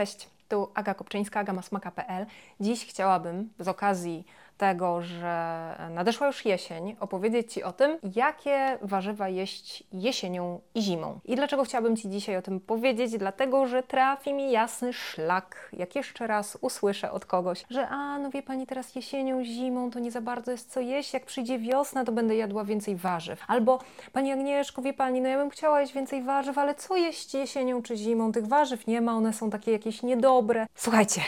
Cześć, tu Aga Kopczyńska, agamasmaka.pl. Dziś chciałabym z okazji tego, że nadeszła już jesień, opowiedzieć Ci o tym, jakie warzywa jeść jesienią i zimą. I dlaczego chciałabym Ci dzisiaj o tym powiedzieć? Dlatego, że trafi mi jasny szlak, jak jeszcze raz usłyszę od kogoś, że a, no wie Pani, teraz jesienią, zimą to nie za bardzo jest co jeść, jak przyjdzie wiosna, to będę jadła więcej warzyw. Albo Pani Agnieszko, wie Pani, no ja bym chciała jeść więcej warzyw, ale co jeść jesienią czy zimą? Tych warzyw nie ma, one są takie jakieś niedobre. Słuchajcie,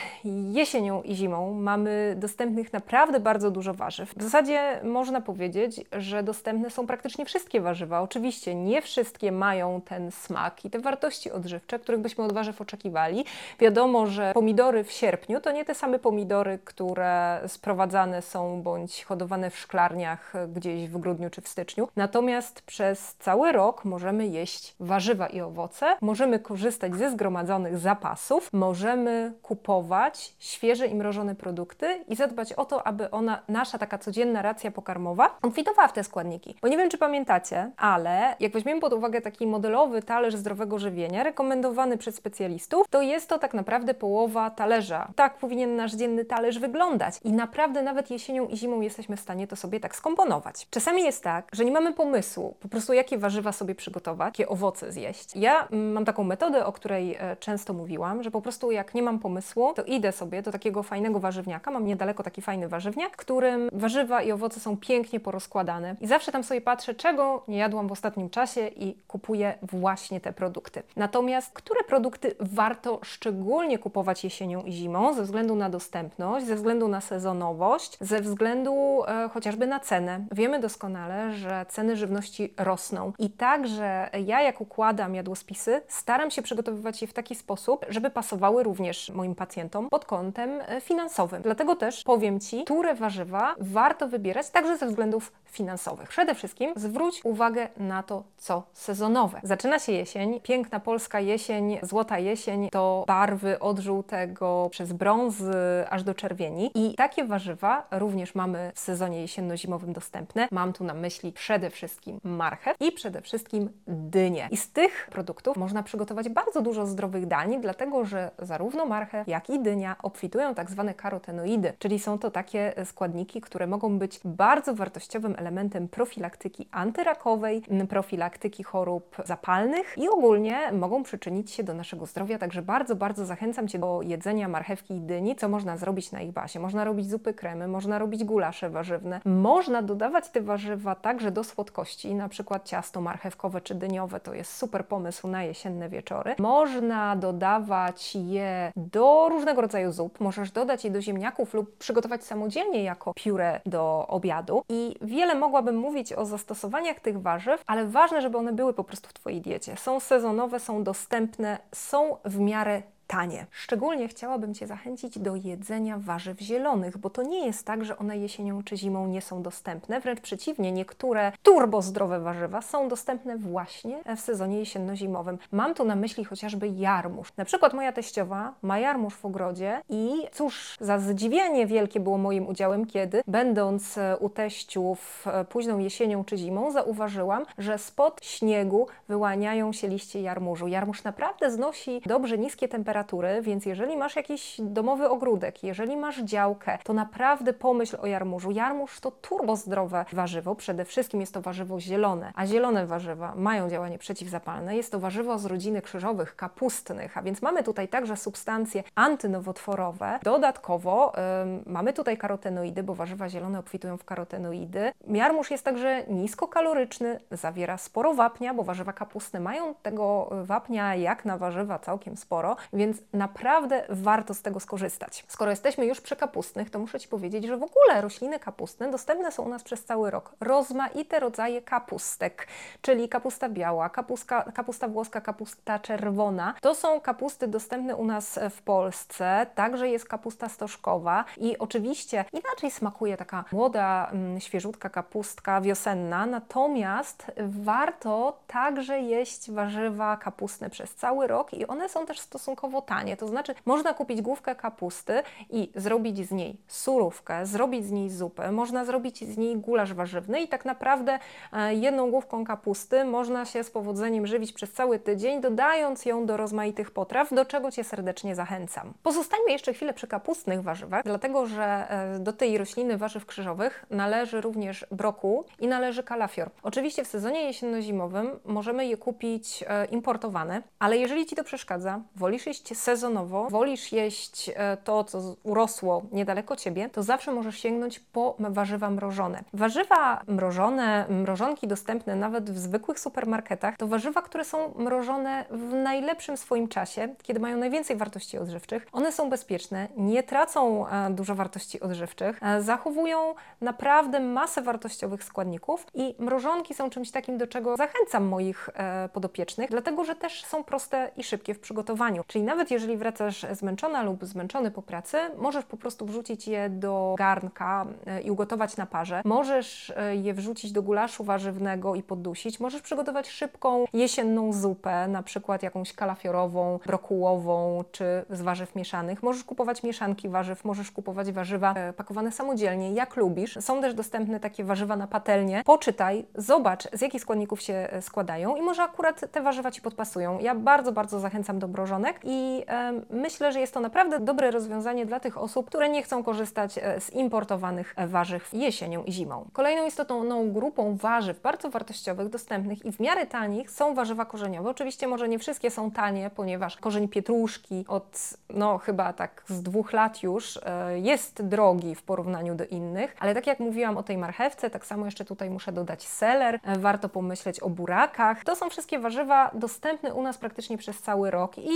jesienią i zimą mamy dostępnych naprawdę bardzo dużo warzyw. W zasadzie można powiedzieć, że dostępne są praktycznie wszystkie warzywa. Oczywiście nie wszystkie mają ten smak i te wartości odżywcze, których byśmy od warzyw oczekiwali. Wiadomo, że pomidory w sierpniu to nie te same pomidory, które sprowadzane są bądź hodowane w szklarniach gdzieś w grudniu czy w styczniu. Natomiast przez cały rok możemy jeść warzywa i owoce, możemy korzystać ze zgromadzonych zapasów, możemy kupować świeże i mrożone produkty i zadbać o to, aby ona, nasza taka codzienna racja pokarmowa obfitowała w te składniki. Bo nie wiem, czy pamiętacie, ale jak weźmiemy pod uwagę taki modelowy talerz zdrowego żywienia, rekomendowany przez specjalistów, to jest to tak naprawdę połowa talerza. Tak powinien nasz dzienny talerz wyglądać. I naprawdę nawet jesienią i zimą jesteśmy w stanie to sobie tak skomponować. Czasami jest tak, że nie mamy pomysłu po prostu, jakie warzywa sobie przygotować, jakie owoce zjeść. Ja mm, mam taką metodę, o której e, często mówiłam, że po prostu jak nie mam pomysłu, to idę sobie do takiego fajnego warzywniaka. Mam niedaleko taki fajny warzywniak, w którym warzywa i owoce są pięknie porozkładane. I zawsze tam sobie patrzę, czego nie jadłam w ostatnim czasie i kupuję właśnie te produkty. Natomiast które produkty warto szczególnie kupować jesienią i zimą ze względu na dostępność, ze względu na sezonowość, ze względu e, chociażby na cenę. Wiemy doskonale, że ceny żywności rosną i także ja jak układam jadłospisy, staram się przygotowywać je w taki sposób, żeby pasowały również moim pacjentom pod kątem e, finansowym. Dlatego też powiem Ci, które warzywa warto wybierać także ze względów finansowych. Przede wszystkim zwróć uwagę na to, co sezonowe. Zaczyna się jesień, piękna polska jesień, złota jesień to barwy od żółtego przez brąz aż do czerwieni i takie warzywa również mamy w sezonie jesienno-zimowym dostępne. Mam tu na myśli przede wszystkim marchew i przede wszystkim dynię. I z tych produktów można przygotować bardzo dużo zdrowych dań, dlatego że zarówno marchew, jak i dynia obfitują tak zwane karotenoidy, czyli są to takie składniki, które mogą być bardzo wartościowym elementem profilaktyki antyrakowej, profilaktyki chorób zapalnych i ogólnie mogą przyczynić się do naszego zdrowia. Także bardzo, bardzo zachęcam Cię do jedzenia marchewki i dyni. Co można zrobić na ich bazie? Można robić zupy kremy, można robić gulasze warzywne, można dodawać te warzywa także do słodkości, na przykład ciasto marchewkowe czy dyniowe. To jest super pomysł na jesienne wieczory. Można dodawać je do różnego rodzaju zup. Możesz dodać je do ziemniaków lub przygotować samodzielnie jako pióre do obiadu. I wiele mogłabym mówić o zastosowaniach tych warzyw, ale ważne, żeby one były po prostu w Twojej diecie. Są sezonowe, są dostępne, są w miarę tanie. Szczególnie chciałabym Cię zachęcić do jedzenia warzyw zielonych, bo to nie jest tak, że one jesienią czy zimą nie są dostępne. Wręcz przeciwnie, niektóre turbozdrowe warzywa są dostępne właśnie w sezonie jesienno-zimowym. Mam tu na myśli chociażby jarmuż. Na przykład moja teściowa ma jarmuż w ogrodzie i cóż, za zdziwienie wielkie było moim udziałem, kiedy będąc u teściów późną jesienią czy zimą, zauważyłam, że spod śniegu wyłaniają się liście jarmużu. Jarmuż naprawdę znosi dobrze niskie temperatury temperatury, więc jeżeli masz jakiś domowy ogródek, jeżeli masz działkę, to naprawdę pomyśl o jarmużu. Jarmuż to turbozdrowe warzywo, przede wszystkim jest to warzywo zielone, a zielone warzywa mają działanie przeciwzapalne. Jest to warzywo z rodziny krzyżowych, kapustnych, a więc mamy tutaj także substancje antynowotworowe. Dodatkowo ym, mamy tutaj karotenoidy, bo warzywa zielone obfitują w karotenoidy. Jarmuż jest także niskokaloryczny, zawiera sporo wapnia, bo warzywa kapustne mają tego wapnia jak na warzywa całkiem sporo, więc naprawdę warto z tego skorzystać. Skoro jesteśmy już przy kapustnych, to muszę Ci powiedzieć, że w ogóle rośliny kapustne dostępne są u nas przez cały rok. Rozmaite rodzaje kapustek, czyli kapusta biała, kapuska, kapusta włoska, kapusta czerwona. To są kapusty dostępne u nas w Polsce. Także jest kapusta stożkowa i oczywiście inaczej smakuje taka młoda, mm, świeżutka kapustka wiosenna, natomiast warto także jeść warzywa kapustne przez cały rok i one są też stosunkowo stosunkowo tanie. To znaczy, można kupić główkę kapusty i zrobić z niej surówkę, zrobić z niej zupę, można zrobić z niej gulasz warzywny i tak naprawdę e, jedną główką kapusty można się z powodzeniem żywić przez cały tydzień, dodając ją do rozmaitych potraw, do czego Cię serdecznie zachęcam. Pozostańmy jeszcze chwilę przy kapustnych warzywach, dlatego że e, do tej rośliny warzyw krzyżowych należy również brokuł i należy kalafior. Oczywiście w sezonie jesienno-zimowym możemy je kupić e, importowane, ale jeżeli Ci to przeszkadza, wolisz jeść sezonowo, wolisz jeść e, to, co urosło niedaleko Ciebie, to zawsze możesz sięgnąć po warzywa mrożone. Warzywa mrożone, mrożonki dostępne nawet w zwykłych supermarketach, to warzywa, które są mrożone w najlepszym swoim czasie, kiedy mają najwięcej wartości odżywczych. One są bezpieczne, nie tracą e, dużo wartości odżywczych, zachowują naprawdę masę wartościowych składników i mrożonki są czymś takim, do czego zachęcam moich podopiecznych, dlatego że też są proste i szybkie w przygotowaniu. Czyli nawet jeżeli wracasz zmęczona lub zmęczony po pracy, możesz po prostu wrzucić je do garnka e, i ugotować na parze. Możesz e, je wrzucić do gulaszu warzywnego i poddusić. Możesz przygotować szybką jesienną zupę, na przykład jakąś kalafiorową, brokułową czy z warzyw mieszanych. Możesz kupować mieszanki warzyw, możesz kupować warzywa e, pakowane samodzielnie, jak lubisz. Są też dostępne takie warzywa na patelnię. Poczytaj, zobacz z jakich składników się składają i może akurat te warzywa Ci podpasują. Ja bardzo, bardzo zachęcam do mrożonek i e, myślę, że jest to naprawdę dobre rozwiązanie dla tych osób, które nie chcą korzystać e, z importowanych e, warzyw jesienią i zimą. Kolejną istotną grupą warzyw bardzo wartościowych, dostępnych i w miarę tanich są warzywa korzeniowe. Oczywiście może nie wszystkie są tanie, ponieważ korzeń pietruszki od no chyba tak z dwóch lat już e, jest drogi w porównaniu do innych, ale tak jak mówiłam o tej marchewce, tak samo jeszcze tutaj muszę dodać seler, warto pomyśleć o burakach. To są wszystkie warzywa dostępne u nas praktycznie przez cały rok i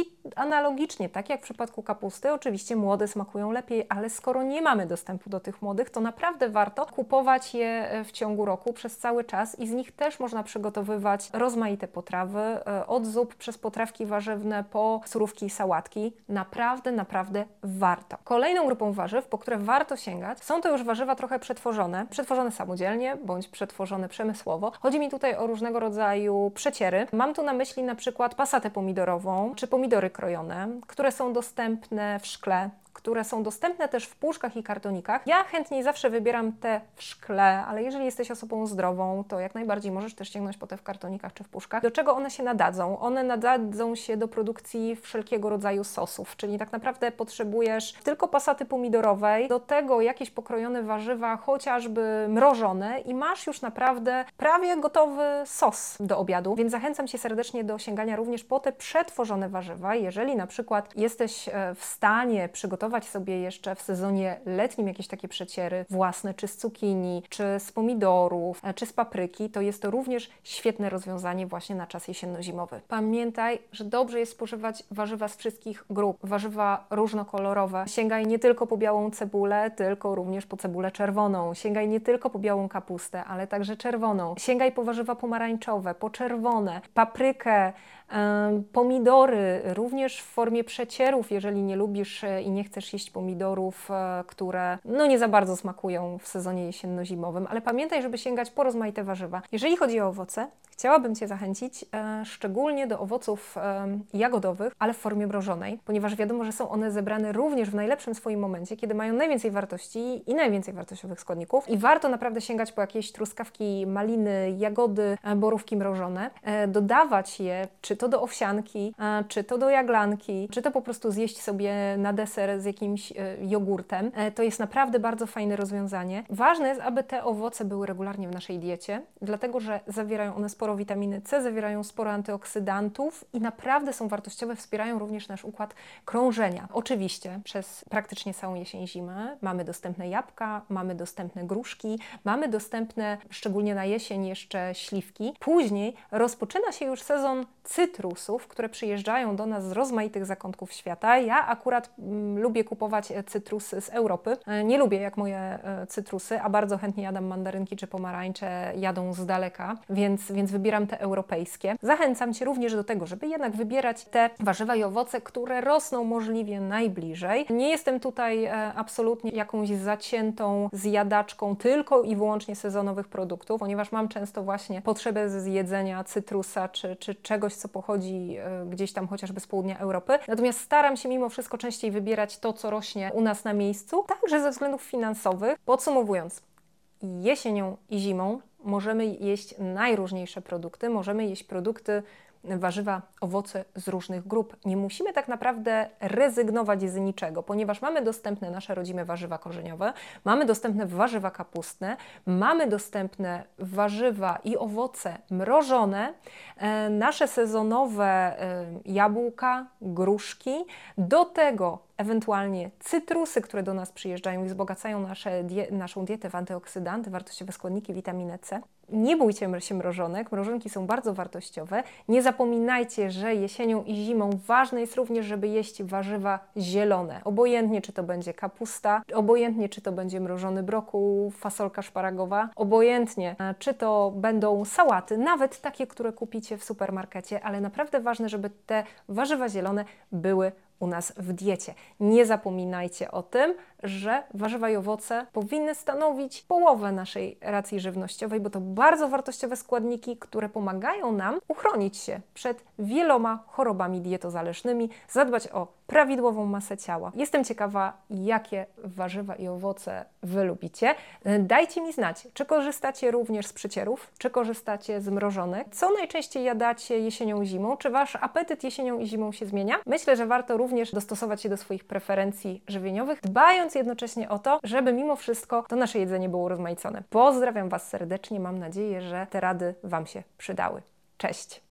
analogicznie, tak jak w przypadku kapusty, oczywiście młode smakują lepiej, ale skoro nie mamy dostępu do tych młodych, to naprawdę warto kupować je e, w ciągu roku przez cały czas i z nich też można przygotowywać rozmaite potrawy, e, od zup przez potrawki warzywne po surówki i sałatki. Naprawdę, naprawdę warto. Kolejną grupą warzyw, po które warto sięgać, są to już warzywa trochę przetworzone, przetworzone samodzielnie bądź przetworzone przemysłowo. Chodzi mi tutaj o różnego rodzaju przeciery. Mam tu na myśli na przykład pasatę pomidorową czy pomidory krojone, które są dostępne w szkle które są dostępne też w puszkach i kartonikach. Ja chętniej zawsze wybieram te w szkle, ale jeżeli jesteś osobą zdrową, to jak najbardziej możesz też sięgnąć po te w kartonikach czy w puszkach. Do czego one się nadadzą? One nadadzą się do produkcji wszelkiego rodzaju sosów, czyli tak naprawdę potrzebujesz tylko pasaty pomidorowej, do tego jakieś pokrojone warzywa, chociażby mrożone i masz już naprawdę prawie gotowy sos do obiadu, więc zachęcam Cię serdecznie do sięgania również po te przetworzone warzywa. Jeżeli na przykład jesteś e, w stanie przygotować sobie jeszcze w sezonie letnim jakieś takie przeciery własne, czy z cukinii, czy z pomidorów, e, czy z papryki, to jest to również świetne rozwiązanie właśnie na czas jesienno-zimowy. Pamiętaj, że dobrze jest spożywać warzywa z wszystkich grup, warzywa różnokolorowe. Sięgaj nie tylko po białą cebulę, tylko również po cebulę czerwoną. Sięgaj nie tylko po białą kapustę, ale także czerwoną. Sięgaj po warzywa pomarańczowe, po czerwone, paprykę, Pomidory również w formie przecierów, jeżeli nie lubisz e, i nie chcesz jeść pomidorów, e, które no nie za bardzo smakują w sezonie jesienno-zimowym, ale pamiętaj, żeby sięgać po rozmaite warzywa. Jeżeli chodzi o owoce, chciałabym Cię zachęcić e, szczególnie do owoców jagodowych, ale w formie mrożonej, ponieważ wiadomo, że są one zebrane również w najlepszym swoim momencie, kiedy mają najwięcej wartości i najwięcej wartościowych składników i warto naprawdę sięgać po jakieś truskawki, maliny, jagody, borówki mrożone, dodawać je czy to do owsianki, czy to do jaglanki, czy to po prostu zjeść sobie na deser z jakimś e, jogurtem. E, to jest naprawdę bardzo fajne rozwiązanie. Ważne jest, aby te owoce były regularnie w naszej diecie, dlatego że zawierają one sporo witaminy C, zawierają sporo antyoksydantów i naprawdę są wartościowe, wspierają również nasz układ krążenia. Oczywiście przez praktycznie całą jesień, zimę mamy dostępne jabłka, mamy dostępne gruszki, mamy dostępne szczególnie na jesień jeszcze śliwki. Później rozpoczyna się już sezon cytrusów, które przyjeżdżają do nas z rozmaitych zakątków świata. Ja akurat mm, lubię kupować e, cytrusy z Europy. E, nie lubię jak moje e, cytrusy, a bardzo chętnie jadam mandarynki czy pomarańcze, jadą z daleka, więc, więc wybieram te europejskie. Zachęcam Cię również do tego, żeby jednak wybierać te warzywa i owoce, które rosną możliwie najbliżej. Nie jestem tutaj e, absolutnie jakąś zaciętą zjadaczką tylko i wyłącznie sezonowych produktów, ponieważ mam często właśnie potrzebę zjedzenia cytrusa czy, czy czegoś, co pochodzi e, gdzieś tam chociażby z południa Europy. Natomiast staram się mimo wszystko częściej wybierać to, co rośnie u nas na miejscu, także ze względów finansowych. Podsumowując, jesienią i zimą możemy jeść najróżniejsze produkty, możemy jeść produkty warzywa, owoce z różnych grup. Nie musimy tak naprawdę rezygnować z niczego, ponieważ mamy dostępne nasze rodzime warzywa korzeniowe, mamy dostępne warzywa kapustne, mamy dostępne warzywa i owoce mrożone, e, nasze sezonowe e, jabłka, gruszki, do tego ewentualnie cytrusy, które do nas przyjeżdżają i wzbogacają nasze die naszą dietę w antyoksydanty, wartościowe składniki, witaminę C. Nie bójcie się mrożonek, mrożonki są bardzo wartościowe. Nie zapominajcie, że jesienią i zimą ważne jest również, żeby jeść warzywa zielone. Obojętnie, czy to będzie kapusta, obojętnie, czy to będzie mrożony brokuł, fasolka szparagowa, obojętnie, czy to będą sałaty, nawet takie, które kupicie w supermarkecie, ale naprawdę ważne, żeby te warzywa zielone były u nas w diecie. Nie zapominajcie o tym, że warzywa i owoce powinny stanowić połowę naszej racji żywnościowej, bo to bardzo wartościowe składniki, które pomagają nam uchronić się przed wieloma chorobami dietozależnymi, zadbać o prawidłową masę ciała. Jestem ciekawa, jakie warzywa i owoce Wy lubicie. Dajcie mi znać, czy korzystacie również z przycierów, czy korzystacie z mrożonek, co najczęściej jadacie jesienią i zimą, czy Wasz apetyt jesienią i zimą się zmienia. Myślę, że warto również dostosować się do swoich preferencji żywieniowych, dbając jednocześnie o to, żeby mimo wszystko to nasze jedzenie było rozmaicone. Pozdrawiam Was serdecznie, mam nadzieję, że te rady Wam się przydały. Cześć!